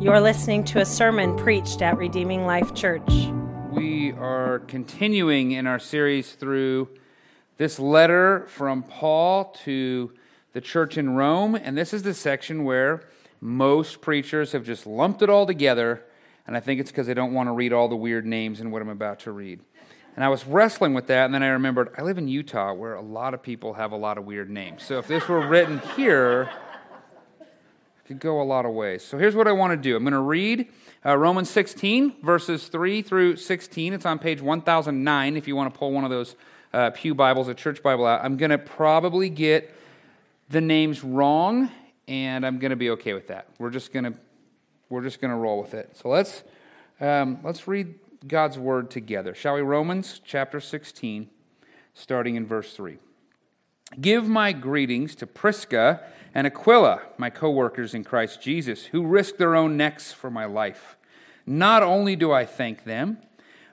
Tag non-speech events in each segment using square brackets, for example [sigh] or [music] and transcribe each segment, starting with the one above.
You're listening to a sermon preached at Redeeming Life Church. We are continuing in our series through this letter from Paul to the church in Rome, and this is the section where most preachers have just lumped it all together, and I think it's because they don't want to read all the weird names in what I'm about to read. And I was wrestling with that, and then I remembered I live in Utah where a lot of people have a lot of weird names. So if this were written here, could go a lot of ways. So here's what I want to do I'm going to read uh, Romans 16, verses 3 through 16. It's on page 1009 if you want to pull one of those uh, Pew Bibles, a church Bible out. I'm going to probably get the names wrong, and I'm going to be okay with that. We're just going to we're just going to roll with it. So let's um, let's read God's word together, shall we? Romans chapter 16, starting in verse 3. Give my greetings to Prisca and Aquila, my co workers in Christ Jesus, who risked their own necks for my life. Not only do I thank them,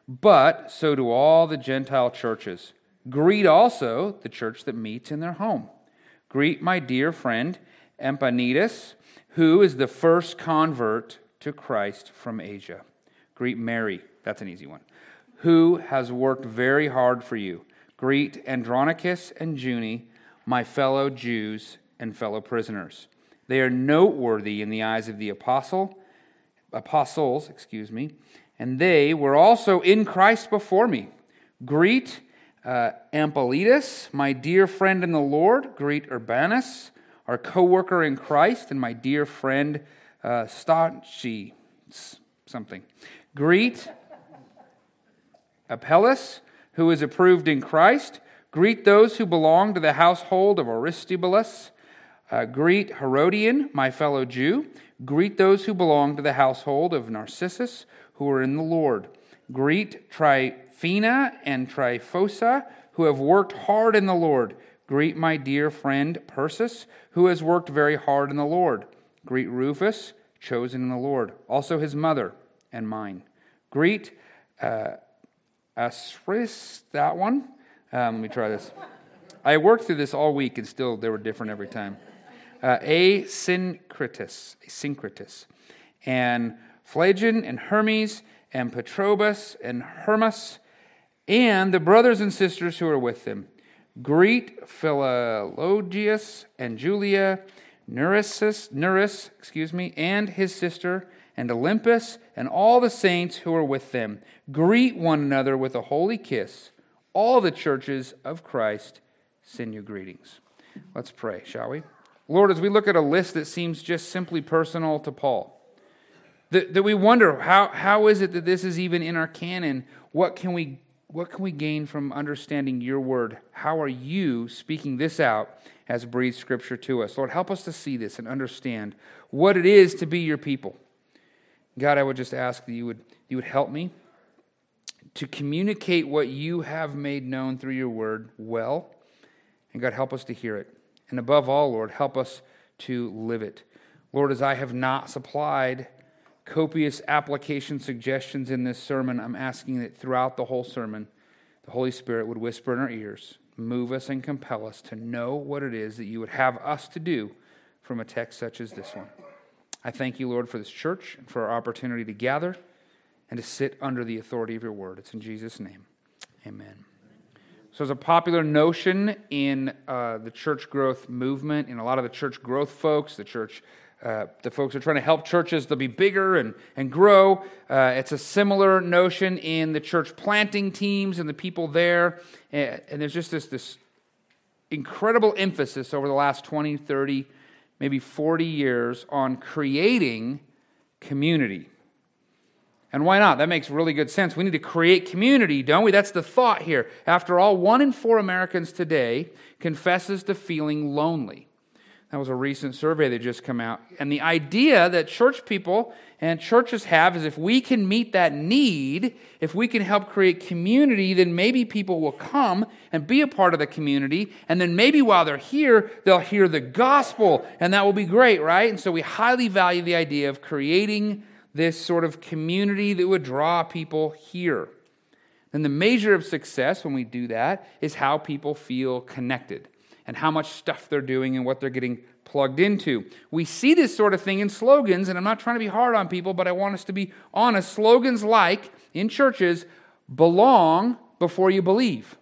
but so do all the Gentile churches. Greet also the church that meets in their home. Greet my dear friend Epaenetus, who is the first convert to Christ from Asia. Greet Mary, that's an easy one, who has worked very hard for you. Greet Andronicus and Junie, my fellow Jews and fellow prisoners. They are noteworthy in the eyes of the apostle, apostles, excuse me, and they were also in Christ before me. Greet uh, Ampliatus, my dear friend in the Lord. Greet Urbanus, our co-worker in Christ, and my dear friend uh, something. Greet Apelles, who is approved in Christ. Greet those who belong to the household of Aristobulus. Uh, greet Herodion, my fellow Jew. Greet those who belong to the household of Narcissus, who are in the Lord. Greet Tryphena and Tryphosa, who have worked hard in the Lord. Greet my dear friend Persis, who has worked very hard in the Lord. Greet Rufus, chosen in the Lord, also his mother and mine. Greet uh, Asris, that one. Um, let me try this. I worked through this all week, and still they were different every time uh, Asyncritus, Asyncritus, and Phlegon and Hermes and Patrobas and Hermas and the brothers and sisters who are with them. Greet Philologius and Julia, Nereus, Nereus, excuse me, and his sister, and Olympus, and all the saints who are with them. Greet one another with a holy kiss. All the churches of Christ send you greetings. Let's pray, shall we? Lord, as we look at a list that seems just simply personal to Paul, that, that we wonder how, how is it that this is even in our canon? What can, we, what can we gain from understanding your word? How are you speaking this out as breathed scripture to us? Lord, help us to see this and understand what it is to be your people. God, I would just ask that you would, you would help me to communicate what you have made known through your word well. And God, help us to hear it. And above all, Lord, help us to live it. Lord, as I have not supplied copious application suggestions in this sermon, I'm asking that throughout the whole sermon, the Holy Spirit would whisper in our ears, move us and compel us to know what it is that you would have us to do from a text such as this one. I thank you, Lord, for this church and for our opportunity to gather and to sit under the authority of your word. It's in Jesus' name. Amen. So, there's a popular notion in uh, the church growth movement, in a lot of the church growth folks, the church, uh, the folks are trying to help churches to be bigger and, and grow. Uh, it's a similar notion in the church planting teams and the people there. And, and there's just this, this incredible emphasis over the last 20, 30, maybe 40 years on creating community. And why not? That makes really good sense. We need to create community, don't we? That's the thought here. After all, one in four Americans today confesses to feeling lonely. That was a recent survey that just come out. And the idea that church people and churches have is if we can meet that need, if we can help create community, then maybe people will come and be a part of the community. And then maybe while they're here, they'll hear the gospel. And that will be great, right? And so we highly value the idea of creating this sort of community that would draw people here. And the measure of success when we do that is how people feel connected and how much stuff they're doing and what they're getting plugged into. We see this sort of thing in slogans, and I'm not trying to be hard on people, but I want us to be honest. Slogans like in churches belong before you believe.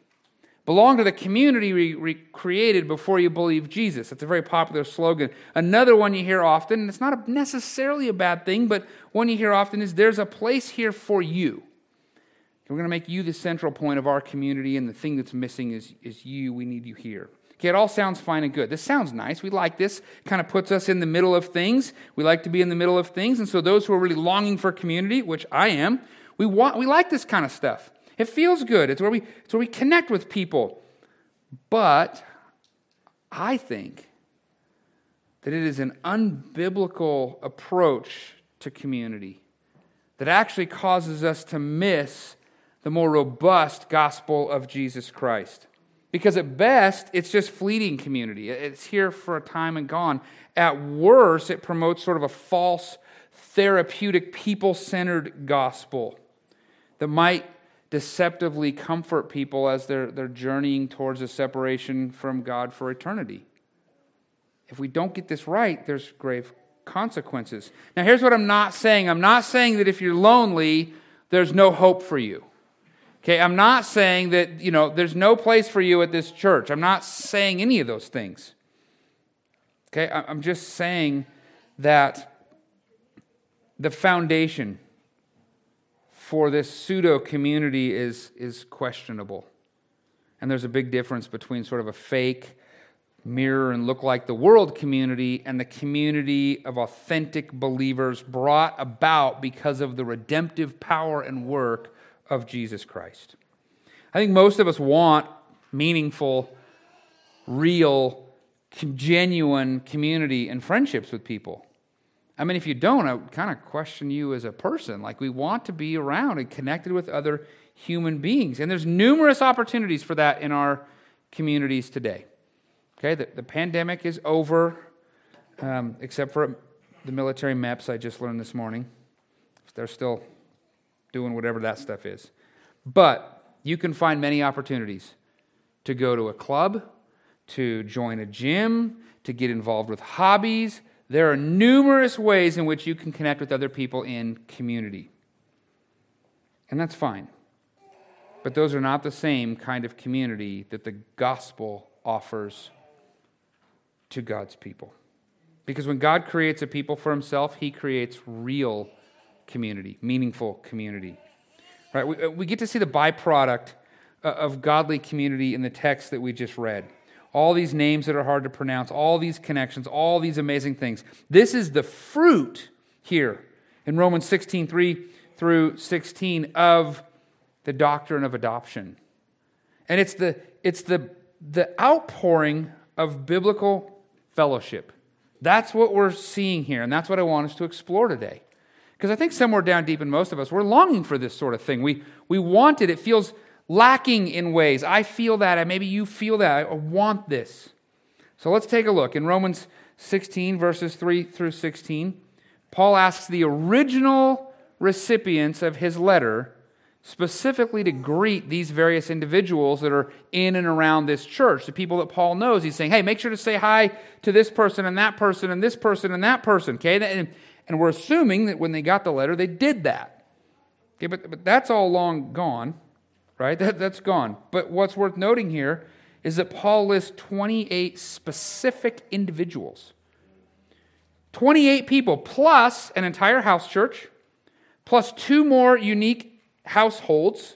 Belong to the community we, we created before you believe Jesus. That's a very popular slogan. Another one you hear often, and it's not a, necessarily a bad thing, but one you hear often is there's a place here for you. We're going to make you the central point of our community, and the thing that's missing is, is you. We need you here. Okay, it all sounds fine and good. This sounds nice. We like this. Kind of puts us in the middle of things. We like to be in the middle of things. And so, those who are really longing for community, which I am, we, want, we like this kind of stuff. It feels good. It's where we, it's where we connect with people. But I think that it is an unbiblical approach to community that actually causes us to miss the more robust gospel of Jesus Christ. Because at best, it's just fleeting community. It's here for a time and gone. At worst, it promotes sort of a false, therapeutic, people centered gospel that might deceptively comfort people as they're, they're journeying towards a separation from God for eternity. If we don't get this right, there's grave consequences. Now, here's what I'm not saying I'm not saying that if you're lonely, there's no hope for you. Okay, I'm not saying that, you know, there's no place for you at this church. I'm not saying any of those things. Okay, I'm just saying that the foundation for this pseudo community is, is questionable. And there's a big difference between sort of a fake, mirror and look like the world community and the community of authentic believers brought about because of the redemptive power and work of Jesus Christ. I think most of us want meaningful, real, genuine community and friendships with people. I mean, if you don't, I kind of question you as a person. Like, we want to be around and connected with other human beings. And there's numerous opportunities for that in our communities today. Okay, the, the pandemic is over, um, except for the military MEPS I just learned this morning. They're still doing whatever that stuff is. But you can find many opportunities to go to a club, to join a gym, to get involved with hobbies, there are numerous ways in which you can connect with other people in community. And that's fine. But those are not the same kind of community that the gospel offers to God's people. Because when God creates a people for himself, he creates real community, meaningful community. Right? We, uh, we get to see the byproduct uh, of godly community in the text that we just read all these names that are hard to pronounce, all these connections, all these amazing things. This is the fruit here in Romans 16 3 through 16 of the doctrine of adoption. And it's the, it's the, the outpouring of biblical fellowship. That's what we're seeing here, and that's what I want us to explore today. Because I think somewhere down deep in most of us, we're longing for this sort of thing. We, we want it. It feels lacking in ways. I feel that, and maybe you feel that. I want this. So let's take a look. In Romans 16, verses 3 through 16, Paul asks the original recipients of his letter specifically to greet these various individuals that are in and around this church, the people that Paul knows. He's saying, hey, make sure to say hi to this person and that person and this person and that person, okay? And, and we're assuming that when they got the letter, they did that. Okay, but, but that's all long gone right? That, that's gone. But what's worth noting here is that Paul lists 28 specific individuals. 28 people plus an entire house church, plus two more unique households,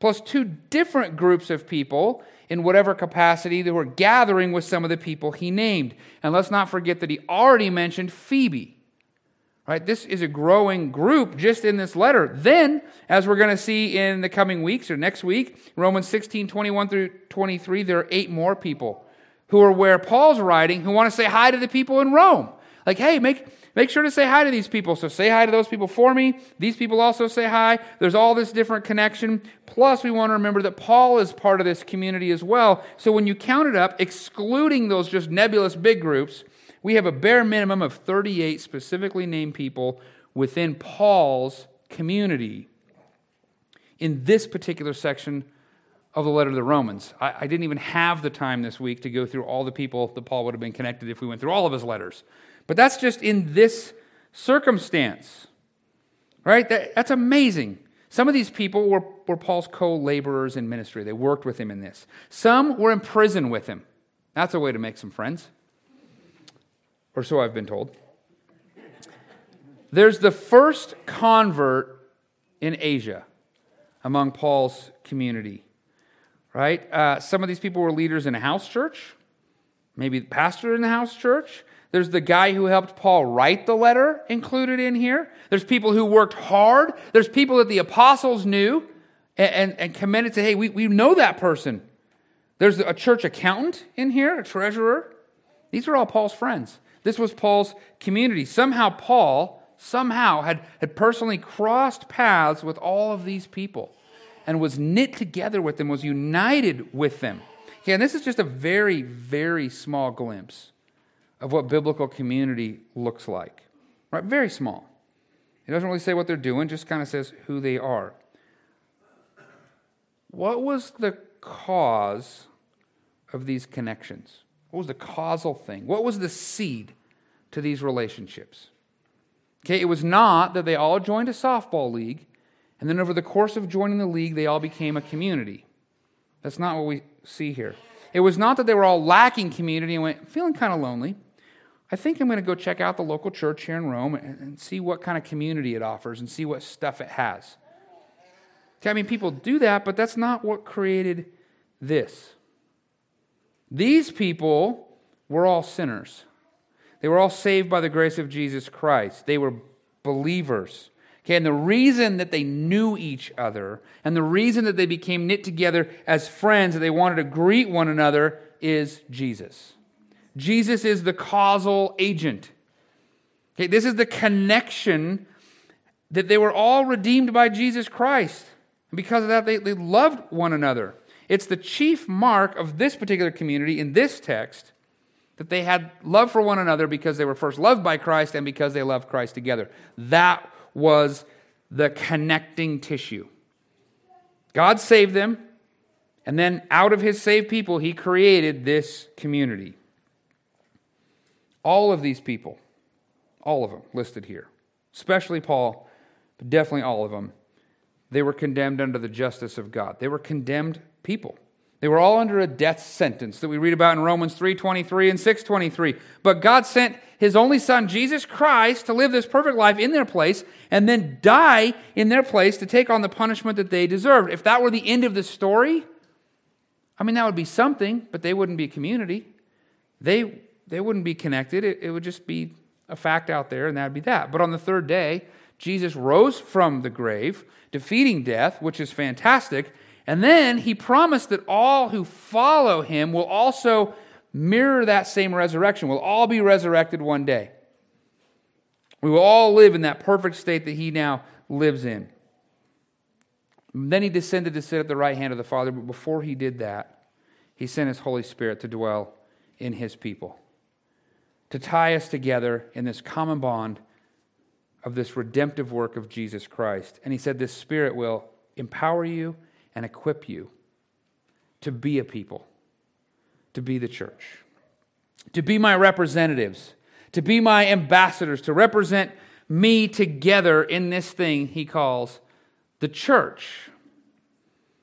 plus two different groups of people in whatever capacity that were gathering with some of the people he named. And let's not forget that he already mentioned Phoebe. Right? This is a growing group just in this letter. Then, as we're going to see in the coming weeks or next week, Romans 16, 21 through 23, there are eight more people who are where Paul's writing who want to say hi to the people in Rome. Like, hey, make, make sure to say hi to these people. So say hi to those people for me. These people also say hi. There's all this different connection. Plus, we want to remember that Paul is part of this community as well. So when you count it up, excluding those just nebulous big groups, we have a bare minimum of 38 specifically named people within Paul's community in this particular section of the letter to the Romans. I, I, didn't even have the time this week to go through all the people that Paul would have been connected if we went through all of his letters. But that's just in this circumstance, right? That, that's amazing. Some of these people were, were Paul's co laborers in ministry, they worked with him in this. Some were in prison with him. That's a way to make some friends, or so I've been told. There's the first convert in Asia among Paul's community, right? Uh, some of these people were leaders in a house church, maybe the pastor in the house church. There's the guy who helped Paul write the letter included in here. There's people who worked hard. There's people that the apostles knew and, and, and commended to, hey, we, we know that person. There's a church accountant in here, a treasurer. These are all Paul's friends. This was Paul's community. Somehow, Paul, somehow, had, had personally crossed paths with all of these people and was knit together with them, was united with them. Okay, and this is just a very, very small glimpse of what biblical community looks like. Right? Very small. It doesn't really say what they're doing, just kind of says who they are. What was the cause of these connections? What was the causal thing? What was the seed to these relationships? Okay, it was not that they all joined a softball league and then over the course of joining the league, they all became a community. That's not what we see here. It was not that they were all lacking community and went, feeling kind of lonely. I think I'm going to go check out the local church here in Rome and, see what kind of community it offers and see what stuff it has. I mean, people do that, but that's not what created this. These people were all sinners. They were all saved by the grace of Jesus Christ. They were believers. Okay, and the reason that they knew each other and the reason that they became knit together as friends, that they wanted to greet one another, is Jesus. Jesus is the causal agent. Okay, this is the connection that they were all redeemed by Jesus Christ. And because of that, they, they loved one another. It's the chief mark of this particular community in this text that they had love for one another because they were first loved by Christ and because they loved Christ together. That was the connecting tissue. God saved them, and then out of his saved people, he created this community. All of these people, all of them listed here, especially Paul, but definitely all of them, they were condemned under the justice of God. They were condemned people. They were all under a death sentence that we read about in Romans 3:23 and 6:23. But God sent his only son Jesus Christ to live this perfect life in their place and then die in their place to take on the punishment that they deserved. If that were the end of the story, I mean that would be something, but they wouldn't be a community. They they wouldn't be connected. It, it would just be a fact out there, and that would be that. But on the third day, Jesus rose from the grave, defeating death, which is fantastic. And then he promised that all who follow him will also mirror that same resurrection. We'll all be resurrected one day. We will all live in that perfect state that he now lives in. And then he descended to sit at the right hand of the Father, but before he did that, he sent his Holy Spirit to dwell in his people to tie us together in this common bond of this redemptive work of Jesus Christ. And he said, This Spirit will empower you and equip you to be a people, to be the church, to be my representatives, to be my ambassadors, to represent me together in this thing he calls the church.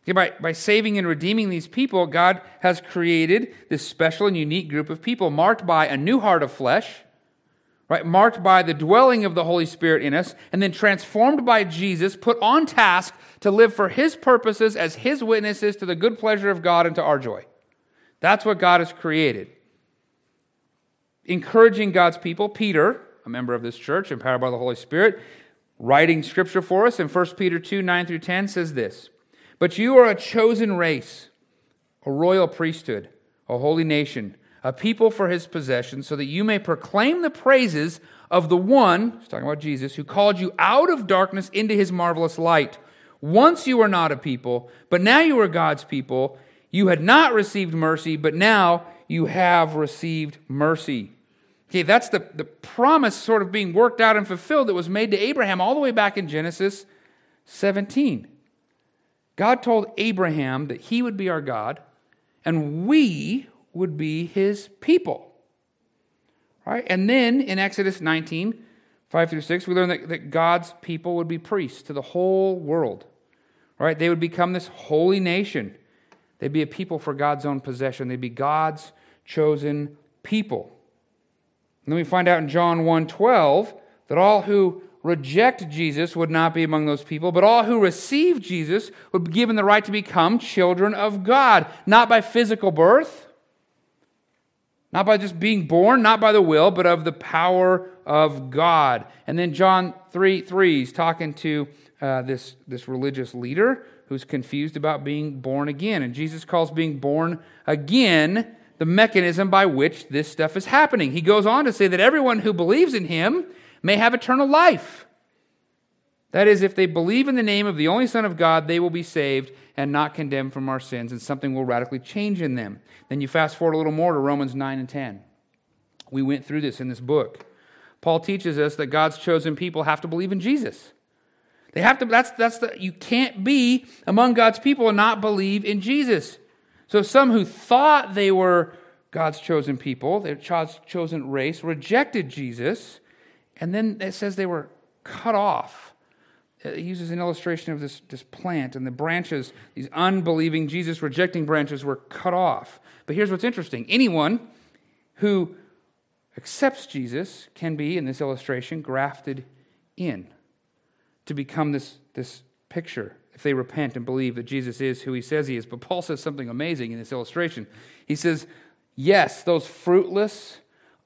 Okay, by, by saving and redeeming these people, God has created this special and unique group of people marked by a new heart of flesh, right? Marked by the dwelling of the Holy Spirit in us, and then transformed by Jesus, put on task to live for His purposes as His witnesses to the good pleasure of God and to our joy. That's what God has created. Encouraging God's people, Peter, a member of this church, empowered by the Holy Spirit, writing scripture for us in 1 Peter 2 9 through 10 says this. But you are a chosen race, a royal priesthood, a holy nation, a people for his possession, so that you may proclaim the praises of the one, he's talking about Jesus, who called you out of darkness into his marvelous light. Once you were not a people, but now you are God's people. You had not received mercy, but now you have received mercy. Okay, that's the, the promise sort of being worked out and fulfilled that was made to Abraham all the way back in Genesis 17. God told Abraham that he would be our God and we would be his people. Right? And then in Exodus 19, 5 through 6, we learn that, that God's people would be priests to the whole world. Right? They would become this holy nation. They'd be a people for God's own possession. They'd be God's chosen people. And then we find out in John 1 12 that all who reject Jesus would not be among those people, but all who receive Jesus would be given the right to become children of God, not by physical birth, not by just being born, not by the will, but of the power of God. And then John 3 3 is talking to uh, this, this religious leader who's confused about being born again. And Jesus calls being born again the mechanism by which this stuff is happening. He goes on to say that everyone who believes in him may have eternal life. That is, if they believe in the name of the only Son of God, they will be saved and not condemned from our sins, and something will radically change in them. Then you fast forward a little more to Romans 9 and 10. We went through this in this book. Paul teaches us that God's chosen people have to believe in Jesus. They have to, that's, that's the, you can't be among God's people and not believe in Jesus. So some who thought they were God's chosen people, their chosen race, rejected Jesus, and then it says they were cut off. Uh, it uses an illustration of this, this plant, and the branches, these unbelieving, Jesus rejecting branches, were cut off. But here's what's interesting anyone who accepts Jesus can be, in this illustration, grafted in to become this, this picture if they repent and believe that Jesus is who he says he is. But Paul says something amazing in this illustration. He says, Yes, those fruitless,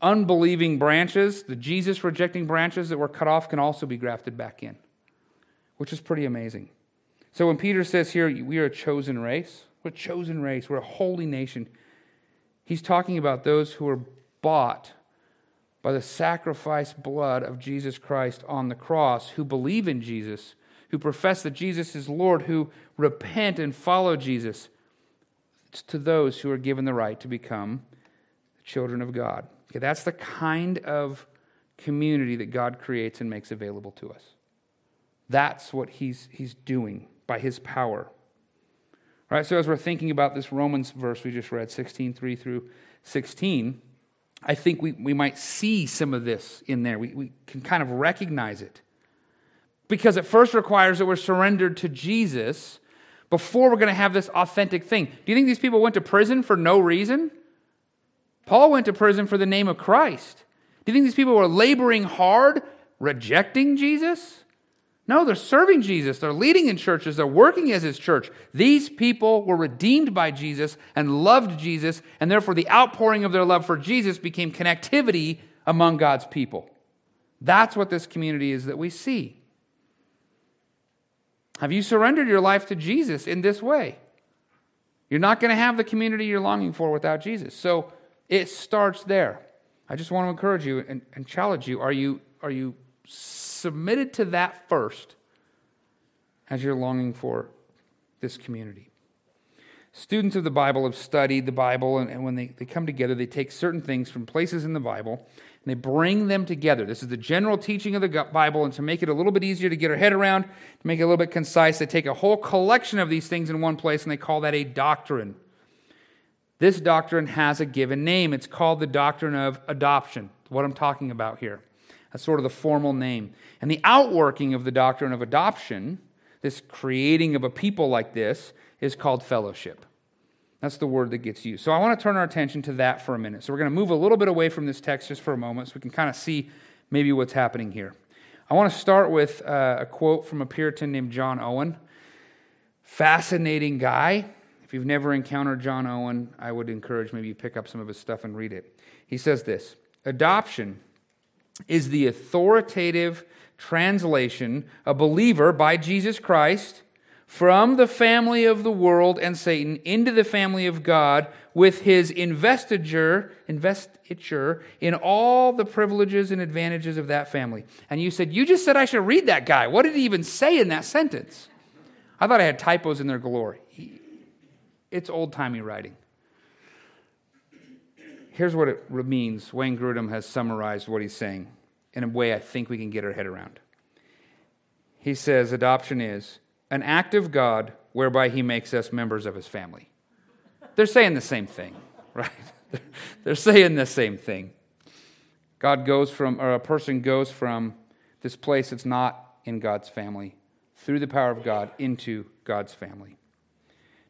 unbelieving branches, the Jesus rejecting branches that were cut off, can also be grafted back in, which is pretty amazing. So when Peter says here, we are a chosen race, we're a chosen race, we're a holy nation, he's talking about those who are bought by the sacrifice blood of Jesus Christ on the cross, who believe in Jesus, who profess that Jesus is Lord, who repent and follow Jesus. It's to those who are given the right to become the children of God. Okay, that's the kind of community that God creates and makes available to us. That's what he's, he's doing by his power. All right, so as we're thinking about this Romans verse we just read, 16, 3 through 16, I think we, we might see some of this in there. We, we can kind of recognize it. Because it first requires that we're surrendered to Jesus before we're going to have this authentic thing. Do you think these people went to prison for no reason? Paul went to prison for the name of Christ. Do you think these people were laboring hard, rejecting Jesus? No, they're serving Jesus. They're leading in churches. They're working as his church. These people were redeemed by Jesus and loved Jesus, and therefore the outpouring of their love for Jesus became connectivity among God's people. That's what this community is that we see. Have you surrendered your life to Jesus in this way? You're not going to have the community you're longing for without Jesus. So it starts there. I just want to encourage you and, and challenge you. Are you, are you submitted to that first as you're longing for this community. Students of the Bible have studied the Bible, and, and when they, they come together, they take certain things from places in the Bible and they bring them together. This is the general teaching of the Bible, and to make it a little bit easier to get our head around, to make it a little bit concise, they take a whole collection of these things in one place and they call that a doctrine. This doctrine has a given name. It's called the doctrine of adoption, what I'm talking about here. That's sort of the formal name. And the outworking of the doctrine of adoption, this creating of a people like this, is called fellowship. That's the word that gets used. So I want to turn our attention to that for a minute. So we're going to move a little bit away from this text just for a moment so we can kind of see maybe what's happening here. I want to start with uh, a quote from a Puritan named John Owen. Fascinating guy. If you've never encountered John Owen, I would encourage maybe you pick up some of his stuff and read it. He says this Adoption is the authoritative translation, a believer by Jesus Christ, from the family of the world and Satan into the family of God with his investiture, investiture in all the privileges and advantages of that family. And you said, You just said I should read that guy. What did he even say in that sentence? I thought I had typos in their glory. It's old timey writing here's what it means. Wayne Grudem has summarized what he's saying in a way I think we can get our head around. He says adoption is an act of God whereby he makes us members of his family. They're saying the same thing, [laughs] right? They're saying the same thing. God goes from, or a person goes from this place that's not in God's family through the power of God into God's family.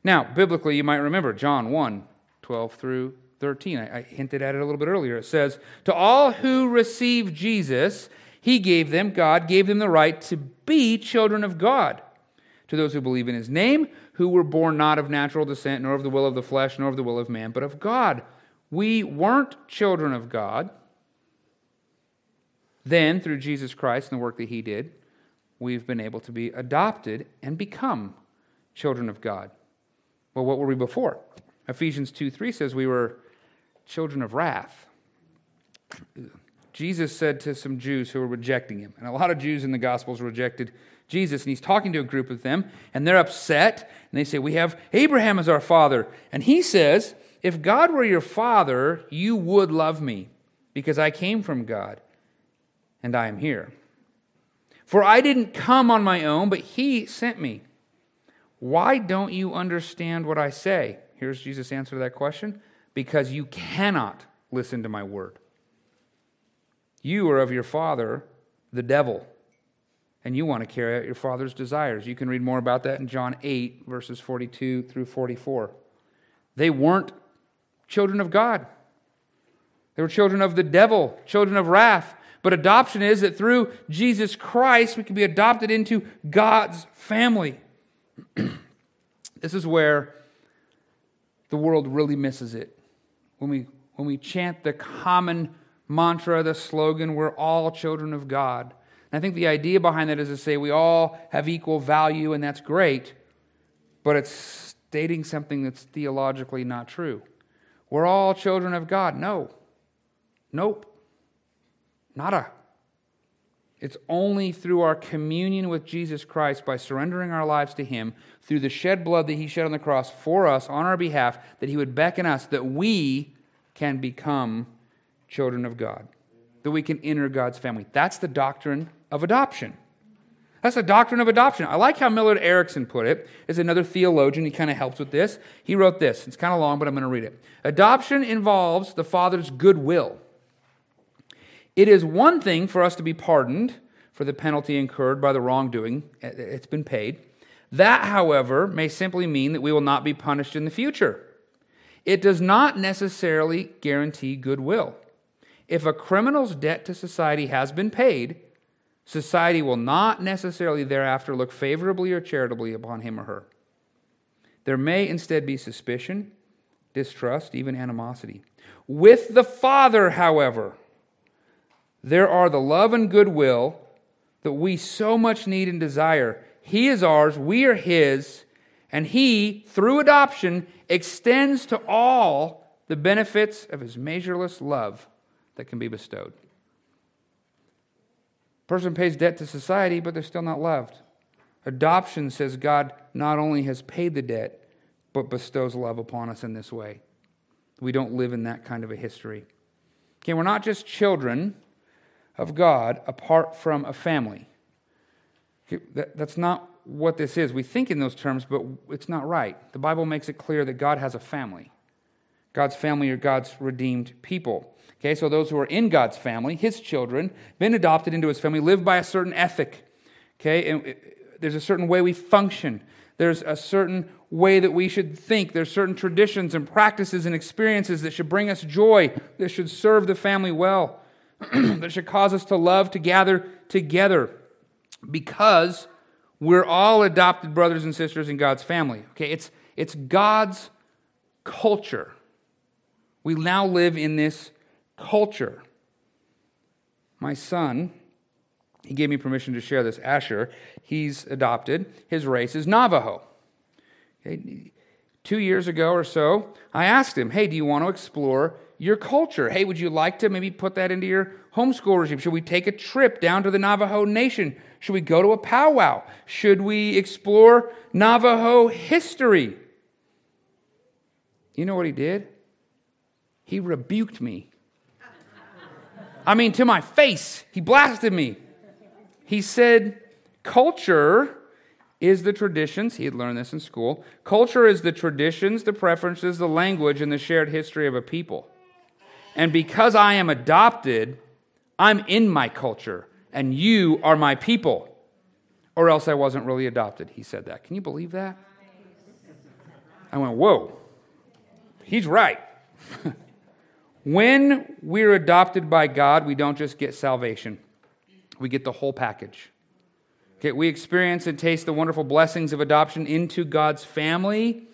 Now, biblically, you might remember John 1 12 through 13. I, I hinted at it a little bit earlier. It says, To all who receive Jesus, he gave them, God gave them the right to be children of God. To those who believe in his name, who were born not of natural descent, nor of the will of the flesh, nor of the will of man, but of God. We weren't children of God. Then, through Jesus Christ and the work that he did, we've been able to be adopted and become children of God. Well, what were we before? Ephesians 2 3 says we were children of wrath. Jesus said to some Jews who were rejecting him, and a lot of Jews in the Gospels rejected Jesus, and he's talking to a group of them, and they're upset, and they say, We have Abraham as our father. And he says, If God were your father, you would love me, because I came from God, and I am here. For I didn't come on my own, but he sent me. Why don't you understand what I say? Here's Jesus' answer to that question because you cannot listen to my word. You are of your father, the devil, and you want to carry out your father's desires. You can read more about that in John 8, verses 42 through 44. They weren't children of God, they were children of the devil, children of wrath. But adoption is that through Jesus Christ, we can be adopted into God's family. [clears throat] this is where the world really misses it. When we, when we chant the common mantra, the slogan, we're all children of God. And I think the idea behind that is to say we all have equal value, and that's great, but it's stating something that's theologically not true. We're all children of God. No. Nope. Nada. It's only through our communion with Jesus Christ, by surrendering our lives to Him, through the shed blood that He shed on the cross for us on our behalf, that He would beckon us that we can become children of God, that we can enter God's family. That's the doctrine of adoption. That's the doctrine of adoption. I like how Millard Erickson put it. Is another theologian. He kind of helps with this. He wrote this. It's kind of long, but I'm going to read it. Adoption involves the father's goodwill it is one thing for us to be pardoned for the penalty incurred by the wrongdoing, eh, eh, it's been paid. That, however, may simply mean that we will not be punished in the future. It does not necessarily guarantee goodwill. If a criminal's debt to society has been paid, society will not necessarily thereafter look favorably or charitably upon him or her. There may instead be suspicion, distrust, even animosity. With the Father, however, there are the love and goodwill that we so much need and desire. He is ours, we are His, and He, through adoption, extends to all the benefits of His measureless love that can be bestowed. person pays debt to society, but they're still not loved. Adoption says God not only has paid the debt, but bestows love upon us in this way. We don't live in that kind of a history. Okay, we're not just children of God apart from a family. That's not what this is. We think in those terms, but it's not right. The Bible makes it clear that God has a family. God's family are God's redeemed people. Okay, so those who are in God's family, his children, been adopted into his family, live by a certain ethic. Okay, and there's a certain way we function. There's a certain way that we should think. There's certain traditions and practices and experiences that should bring us joy, that should serve the family well. [clears throat] that should cause us to love to gather together because we're all adopted brothers and sisters in God's family. Okay, it's, it's God's culture. We now live in this culture. My son, he gave me permission to share this. Asher, he's adopted. His race is Navajo. Okay. Two years ago or so, I asked him, Hey, do you want to explore your culture. Hey, would you like to maybe put that into your homeschool regime? Should we take a trip down to the Navajo Nation? Should we go to a powwow? Should we explore Navajo history? You know what he did? He rebuked me. I mean, to my face, he blasted me. He said, Culture is the traditions. He had learned this in school. Culture is the traditions, the preferences, the language, and the shared history of a people. And because I am adopted, I'm in my culture, and you are my people. Or else I wasn't really adopted. He said that. Can you believe that? I went, whoa, he's right. [laughs] when we're adopted by God, we don't just get salvation, we get the whole package. Okay, we experience and taste the wonderful blessings of adoption into God's family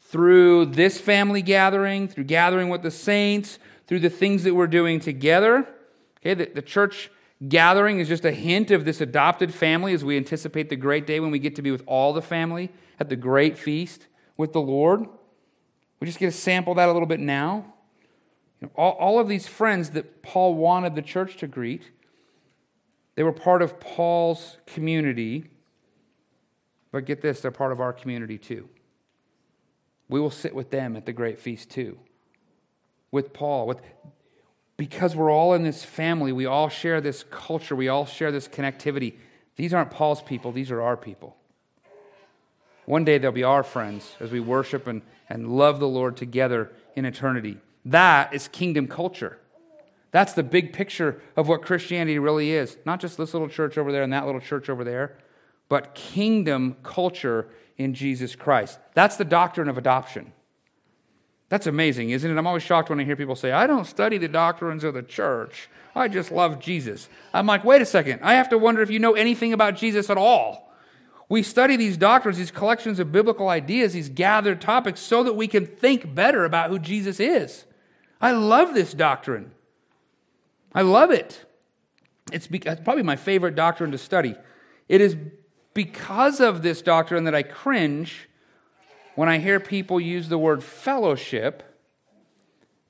through this family gathering, through gathering with the saints, through the things that we're doing together. Okay, the, the church gathering is just a hint of this adopted family as we anticipate the great day when we get to be with all the family at the great feast with the Lord. We just get to sample that a little bit now. You know, all, all of these friends that Paul wanted the church to greet, they were part of Paul's community. But get this, they're part of our community too. We will sit with them at the great feast too. With Paul, with because we're all in this family, we all share this culture, we all share this connectivity. These aren't Paul's people, these are our people. One day they'll be our friends as we worship and, and love the Lord together in eternity. That is kingdom culture. That's the big picture of what Christianity really is. Not just this little church over there and that little church over there, but kingdom culture in Jesus Christ. That's the doctrine of adoption. That's amazing, isn't it? I'm always shocked when I hear people say, I don't study the doctrines of the church. I just love Jesus. I'm like, wait a second. I have to wonder if you know anything about Jesus at all. We study these doctrines, these collections of biblical ideas, these gathered topics, so that we can think better about who Jesus is. I love this doctrine. I love it. It's, it's probably my favorite doctrine to study. It is because of this doctrine that I cringe when I hear people use the word fellowship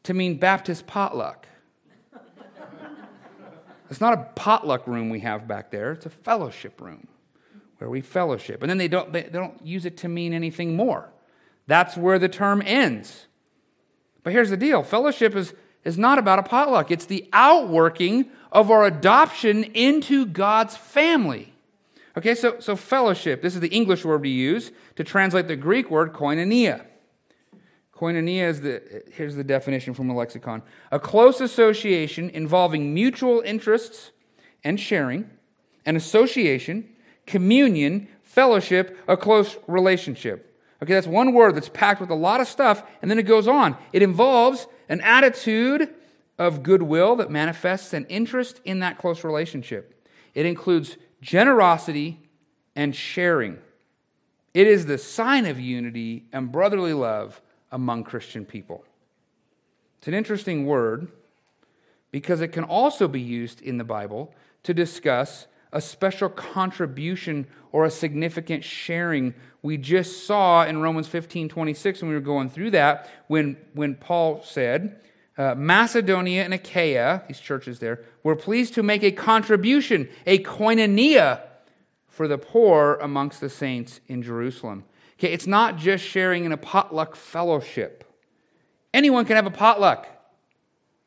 to mean Baptist potluck. it's not a potluck room we have back there, it's a fellowship room where we fellowship. And then they don't, they, don't use it to mean anything more. That's where the term ends. But here's the deal fellowship is, is not about a potluck, it's the outworking of our adoption into God's family. Okay, so, so fellowship, this is the English word we use to translate the Greek word koinonia. Koinonia is the, here's the definition from a lexicon a close association involving mutual interests and sharing, an association communion, fellowship, a close relationship. Okay, that's one word that's packed with a lot of stuff, and then it goes on. It involves an attitude of goodwill that manifests an interest in that close relationship. It includes generosity and sharing. It is the sign of unity and brotherly love among Christian people. It's an interesting word because it can also be used in the Bible to discuss a special contribution or a significant sharing. We just saw in Romans 15 26 when we were going through that, when, when Paul said, uh, Macedonia and Achaia, these churches there, were pleased to make a contribution, a koinonia, for the poor amongst the saints in Jerusalem. Okay, it's not just sharing in a potluck fellowship. Anyone can have a potluck.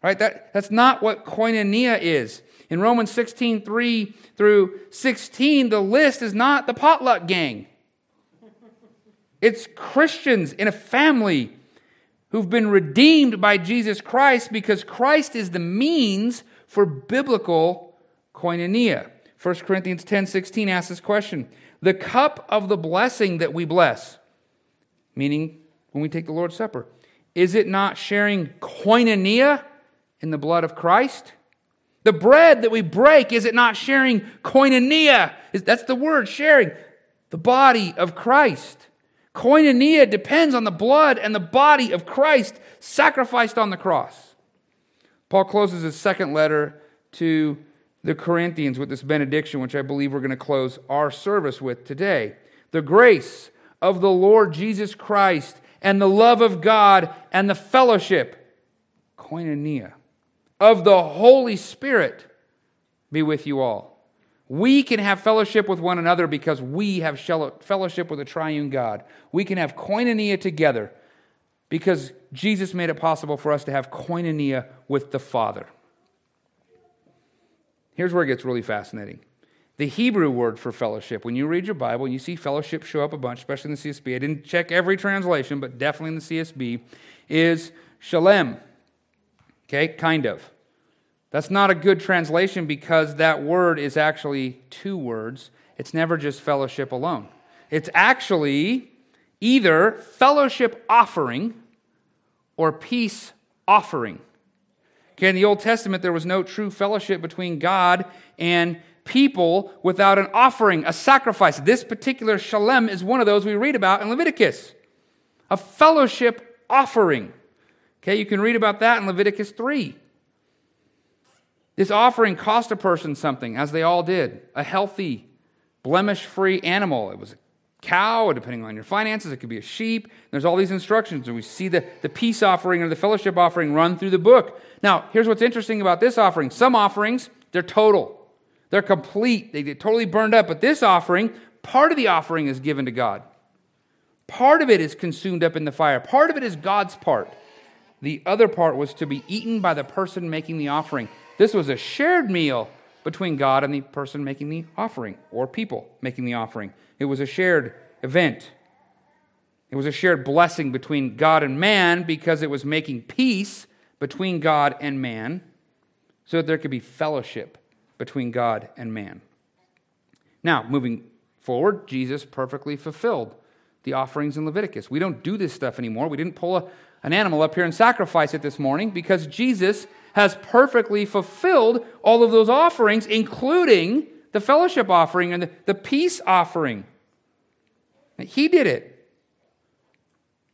Right? That, that's not what koinonia is. In Romans 16, 3 through 16, the list is not the potluck gang. It's Christians in a family who've been redeemed by Jesus Christ because Christ is the means for biblical koinonia. 1 Corinthians 10 16 asks this question The cup of the blessing that we bless, meaning when we take the Lord's Supper, is it not sharing koinonia in the blood of Christ? The bread that we break, is it not sharing koinonia? That's the word, sharing the body of Christ. Koinonia depends on the blood and the body of Christ sacrificed on the cross. Paul closes his second letter to the Corinthians with this benediction, which I believe we're going to close our service with today. The grace of the Lord Jesus Christ and the love of God and the fellowship, koinonia, of the Holy Spirit be with you all. We can have fellowship with one another because we have fellowship with the triune God. We can have koinonia together because Jesus made it possible for us to have koinonia with the Father. Here's where it gets really fascinating. The Hebrew word for fellowship, when you read your Bible and you see fellowship show up a bunch, especially in the CSB, I didn't check every translation, but definitely in the CSB, is shalem. Okay, kind of. That's not a good translation because that word is actually two words. It's never just fellowship alone. It's actually either fellowship offering or peace offering. Okay, in the Old Testament, there was no true fellowship between God and people without an offering, a sacrifice. This particular shalem is one of those we read about in Leviticus a fellowship offering. Okay, you can read about that in Leviticus 3. This offering cost a person something, as they all did a healthy, blemish free animal. It was a cow, depending on your finances, it could be a sheep. There's all these instructions, and we see the, the peace offering or the fellowship offering run through the book. Now, here's what's interesting about this offering some offerings, they're total, they're complete, they get totally burned up. But this offering, part of the offering is given to God. Part of it is consumed up in the fire. Part of it is God's part. The other part was to be eaten by the person making the offering. This was a shared meal between God and the person making the offering, or people making the offering. It was a shared event. It was a shared blessing between God and man because it was making peace between God and man so that there could be fellowship between God and man. Now, moving forward, Jesus perfectly fulfilled the offerings in Leviticus. We don't do this stuff anymore. We didn't pull a, an animal up here and sacrifice it this morning because Jesus has perfectly fulfilled all of those offerings, including the fellowship offering and the, peace offering. He did it.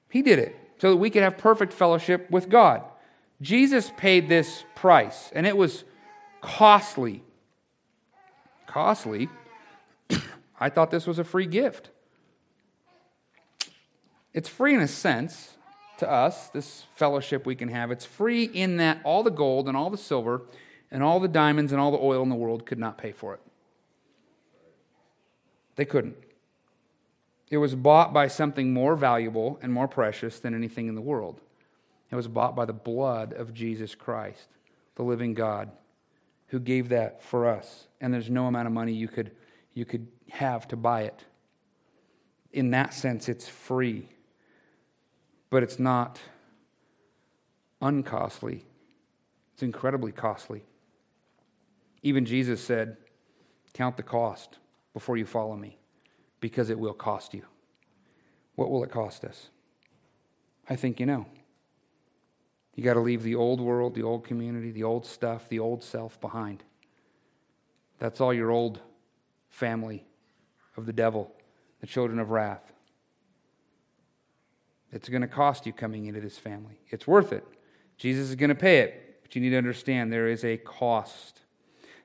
He did it so that we could have perfect fellowship with God. Jesus paid this price, and it was costly. Costly. [coughs] I thought this was a free gift. It's free in a sense to us, this fellowship we can have. It's free in that all the gold and all the silver and all the diamonds and all the oil in the world could not pay for it. They couldn't. It was bought by something more valuable and more precious than anything in the world. It was bought by the blood of Jesus Christ, the living God, who gave that for us. And there's no amount of money you could, you could have to buy it. In that sense, it's free but it's not uncostly, it's incredibly costly. Even Jesus said, Count the cost before you follow me, because it will cost you. What will it cost us? I think you know. You got to leave the old world, the old community, the old stuff, the old self behind. That's all your old family of the devil, the children of wrath. It's going to cost you coming into this family. It's worth it. Jesus is going to pay it, but you need to understand there is a cost.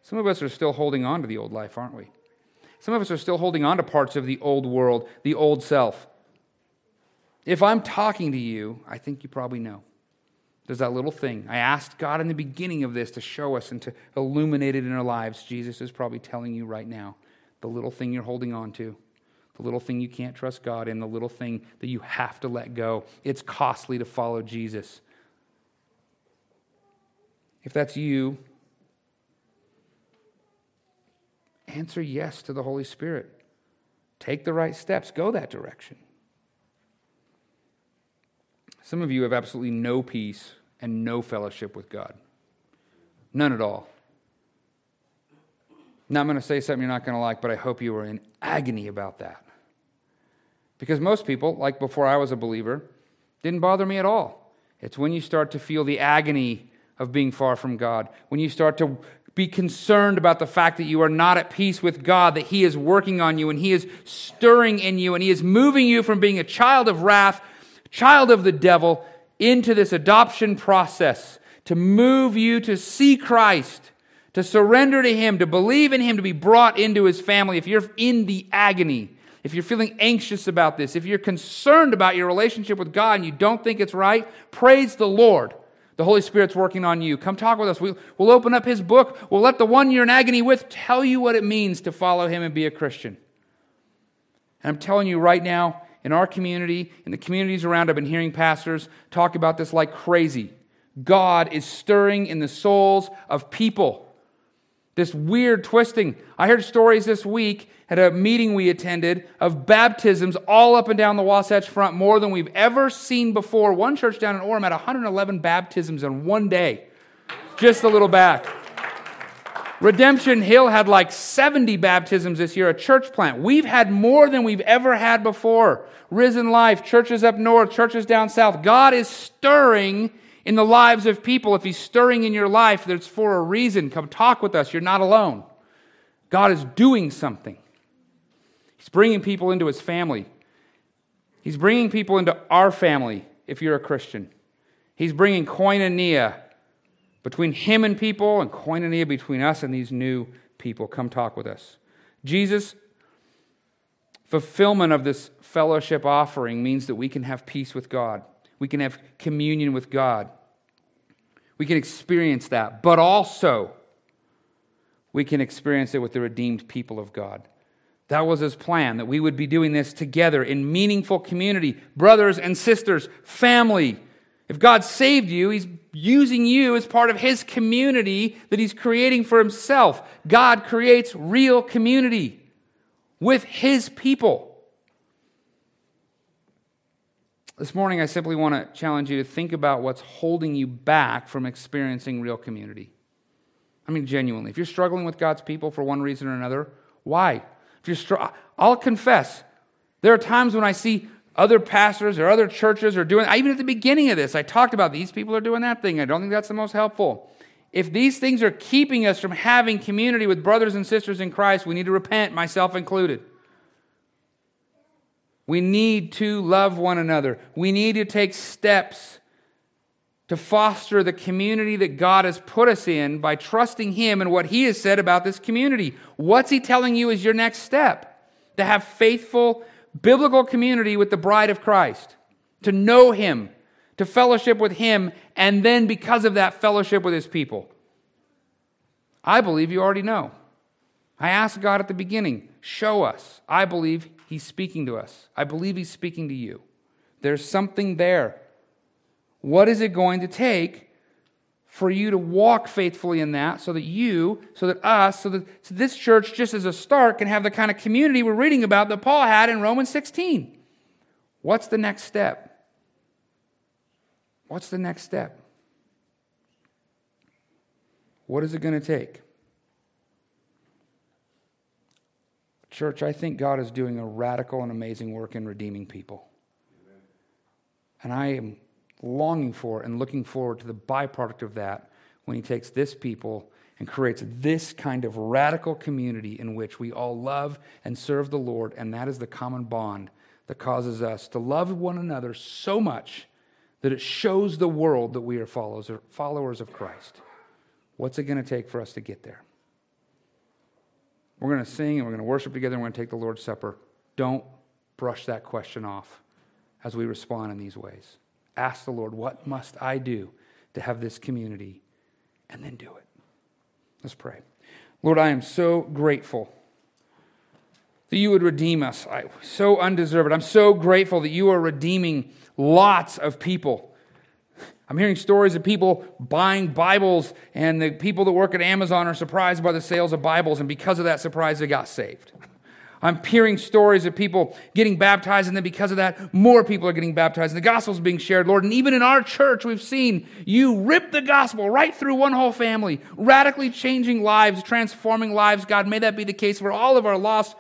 Some of us are still holding on to the old life, aren't we? Some of us are still holding on to parts of the old world, the old self. If I'm talking to you, I think you probably know. There's that little thing. I asked God in the beginning of this to show us and to illuminate it in our lives. Jesus is probably telling you right now the little thing you're holding on to the little thing you can't trust God in, the little thing that you have to let go. It's costly to follow Jesus. If that's you, answer yes to the Holy Spirit. Take the right steps, go that direction. Some of you have absolutely no peace and no fellowship with God. None at all. Now, I'm going to say something you're not going to like, but I hope you are in agony about that. Because most people, like before I was a believer, didn't bother me at all. It's when you start to feel the agony of being far from God, when you start to be concerned about the fact that you are not at peace with God, that He is working on you and He is stirring in you and He is moving you from being a child of wrath, child of the devil, into this adoption process to move you to see Christ, to surrender to Him, to believe in Him, to be brought into His family. If you're in the agony, if you're feeling anxious about this, if you're concerned about your relationship with God and you don't think it's right, praise the Lord. The Holy Spirit's working on you. Come talk with us. We'll, we'll open up His book. We'll let the one you're in agony with tell you what it means to follow Him and be a Christian. And I'm telling you right now, in our community, in the communities around, I've been hearing pastors talk about this like crazy. God is stirring in the souls of people this weird twisting. I heard stories this week at a meeting we attended of baptisms all up and down the Wasatch Front, more than we've ever seen before. One church down in Orem had 111 baptisms in one day, just a little back. Redemption Hill had like 70 baptisms this year, a church plant. We've had more than we've ever had before. Risen Life, churches up north, churches down south. God is stirring in the lives of people. If He's stirring in your life, that's for a reason. Come talk with us. You're not alone. God is doing something. He's bringing people into His family. He's bringing people into our family if you're a Christian. He's bringing koinonia between Him and people and koinonia between us and these new people. Come talk with us. Jesus' fulfillment of this fellowship offering means that we can have peace with God. We can have communion with God. We can experience that, but also we can experience it with the redeemed people of God. That was his plan, that we would be doing this together in meaningful community, brothers and sisters, family. If God saved you, he's using you as part of his community that he's creating for himself. God creates real community with his people. This morning, I simply want to challenge you to think about what's holding you back from experiencing real community. I mean, genuinely. If you're struggling with God's people for one reason or another, why? If you're str- I'll confess, there are times when I see other pastors or other churches are doing, even at the beginning of this, I talked about these people are doing that thing. I don't think that's the most helpful. If these things are keeping us from having community with brothers and sisters in Christ, we need to repent, myself included. We need to love one another. We need to take steps to foster the community that God has put us in by trusting Him and what He has said about this community. What's He telling you is your next step? To have faithful, biblical community with the bride of Christ, to know Him, to fellowship with Him, and then because of that, fellowship with His people. I believe you already know. I asked God at the beginning, show us. I believe He's speaking to us. I believe He's speaking to you. There's something there. What is it going to take for you to walk faithfully in that so that you, so that us, so that so this church, just as a start, can have the kind of community we're reading about that Paul had in Romans 16? What's the next step? What's the next step? What is it going to take? Church, I think God is doing a radical and amazing work in redeeming people. And I am longing for and looking forward to the byproduct of that when He takes this people and creates this kind of radical community in which we all love and serve the Lord. And that is the common bond that causes us to love one another so much that it shows the world that we are followers of Christ. What's it going to take for us to get there? We're going to sing and we're going to worship together and we're going to take the Lord's Supper. Don't brush that question off as we respond in these ways. Ask the Lord, what must I do to have this community? And then do it. Let's pray. Lord, I am so grateful that you would redeem us. I, so undeserved. I'm so grateful that you are redeeming lots of people I'm hearing stories of people buying Bibles, and the people that work at Amazon are surprised by the sales of Bibles, and because of that surprise, they got saved. I'm hearing stories of people getting baptized, and then because of that, more people are getting baptized, and the gospel's being shared, Lord. And even in our church, we've seen you rip the gospel right through one whole family, radically changing lives, transforming lives. God, may that be the case for all of our lost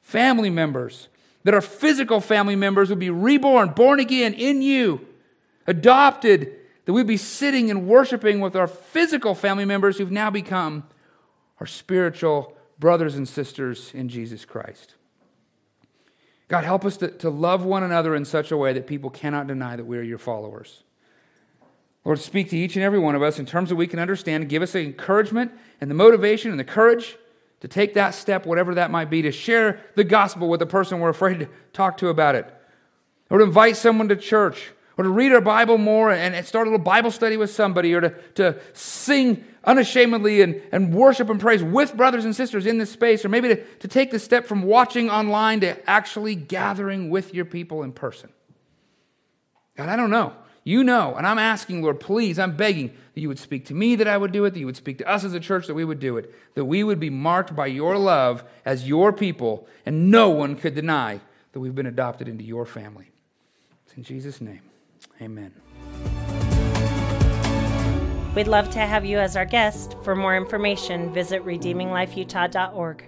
family members, that our physical family members would be reborn, born again in you, adopted that we'd be sitting and worshiping with our physical family members who've now become our spiritual brothers and sisters in Jesus Christ. God, help us to, to love one another in such a way that people cannot deny that we are your followers. Lord, speak to each and every one of us in terms that we can understand give us the encouragement and the motivation and the courage to take that step, whatever that might be, to share the gospel with the person we're afraid to talk to about it, or to invite someone to church, or to read our Bible more and, and start a little Bible study with somebody, or to, to sing unashamedly and, and worship and praise with brothers and sisters in this space, or maybe to, to take the step from watching online to actually gathering with your people in person. God, I don't know. You know, and I'm asking, Lord, please, I'm begging that you would speak to me that I would do it, that you would speak to us as a church that we would do it, that we would be marked by your love as your people, and no one could deny that we've been adopted into your family. It's in Jesus' name. Amen. We'd love to have you as our guest. For more information, visit redeeminglifeutah.org.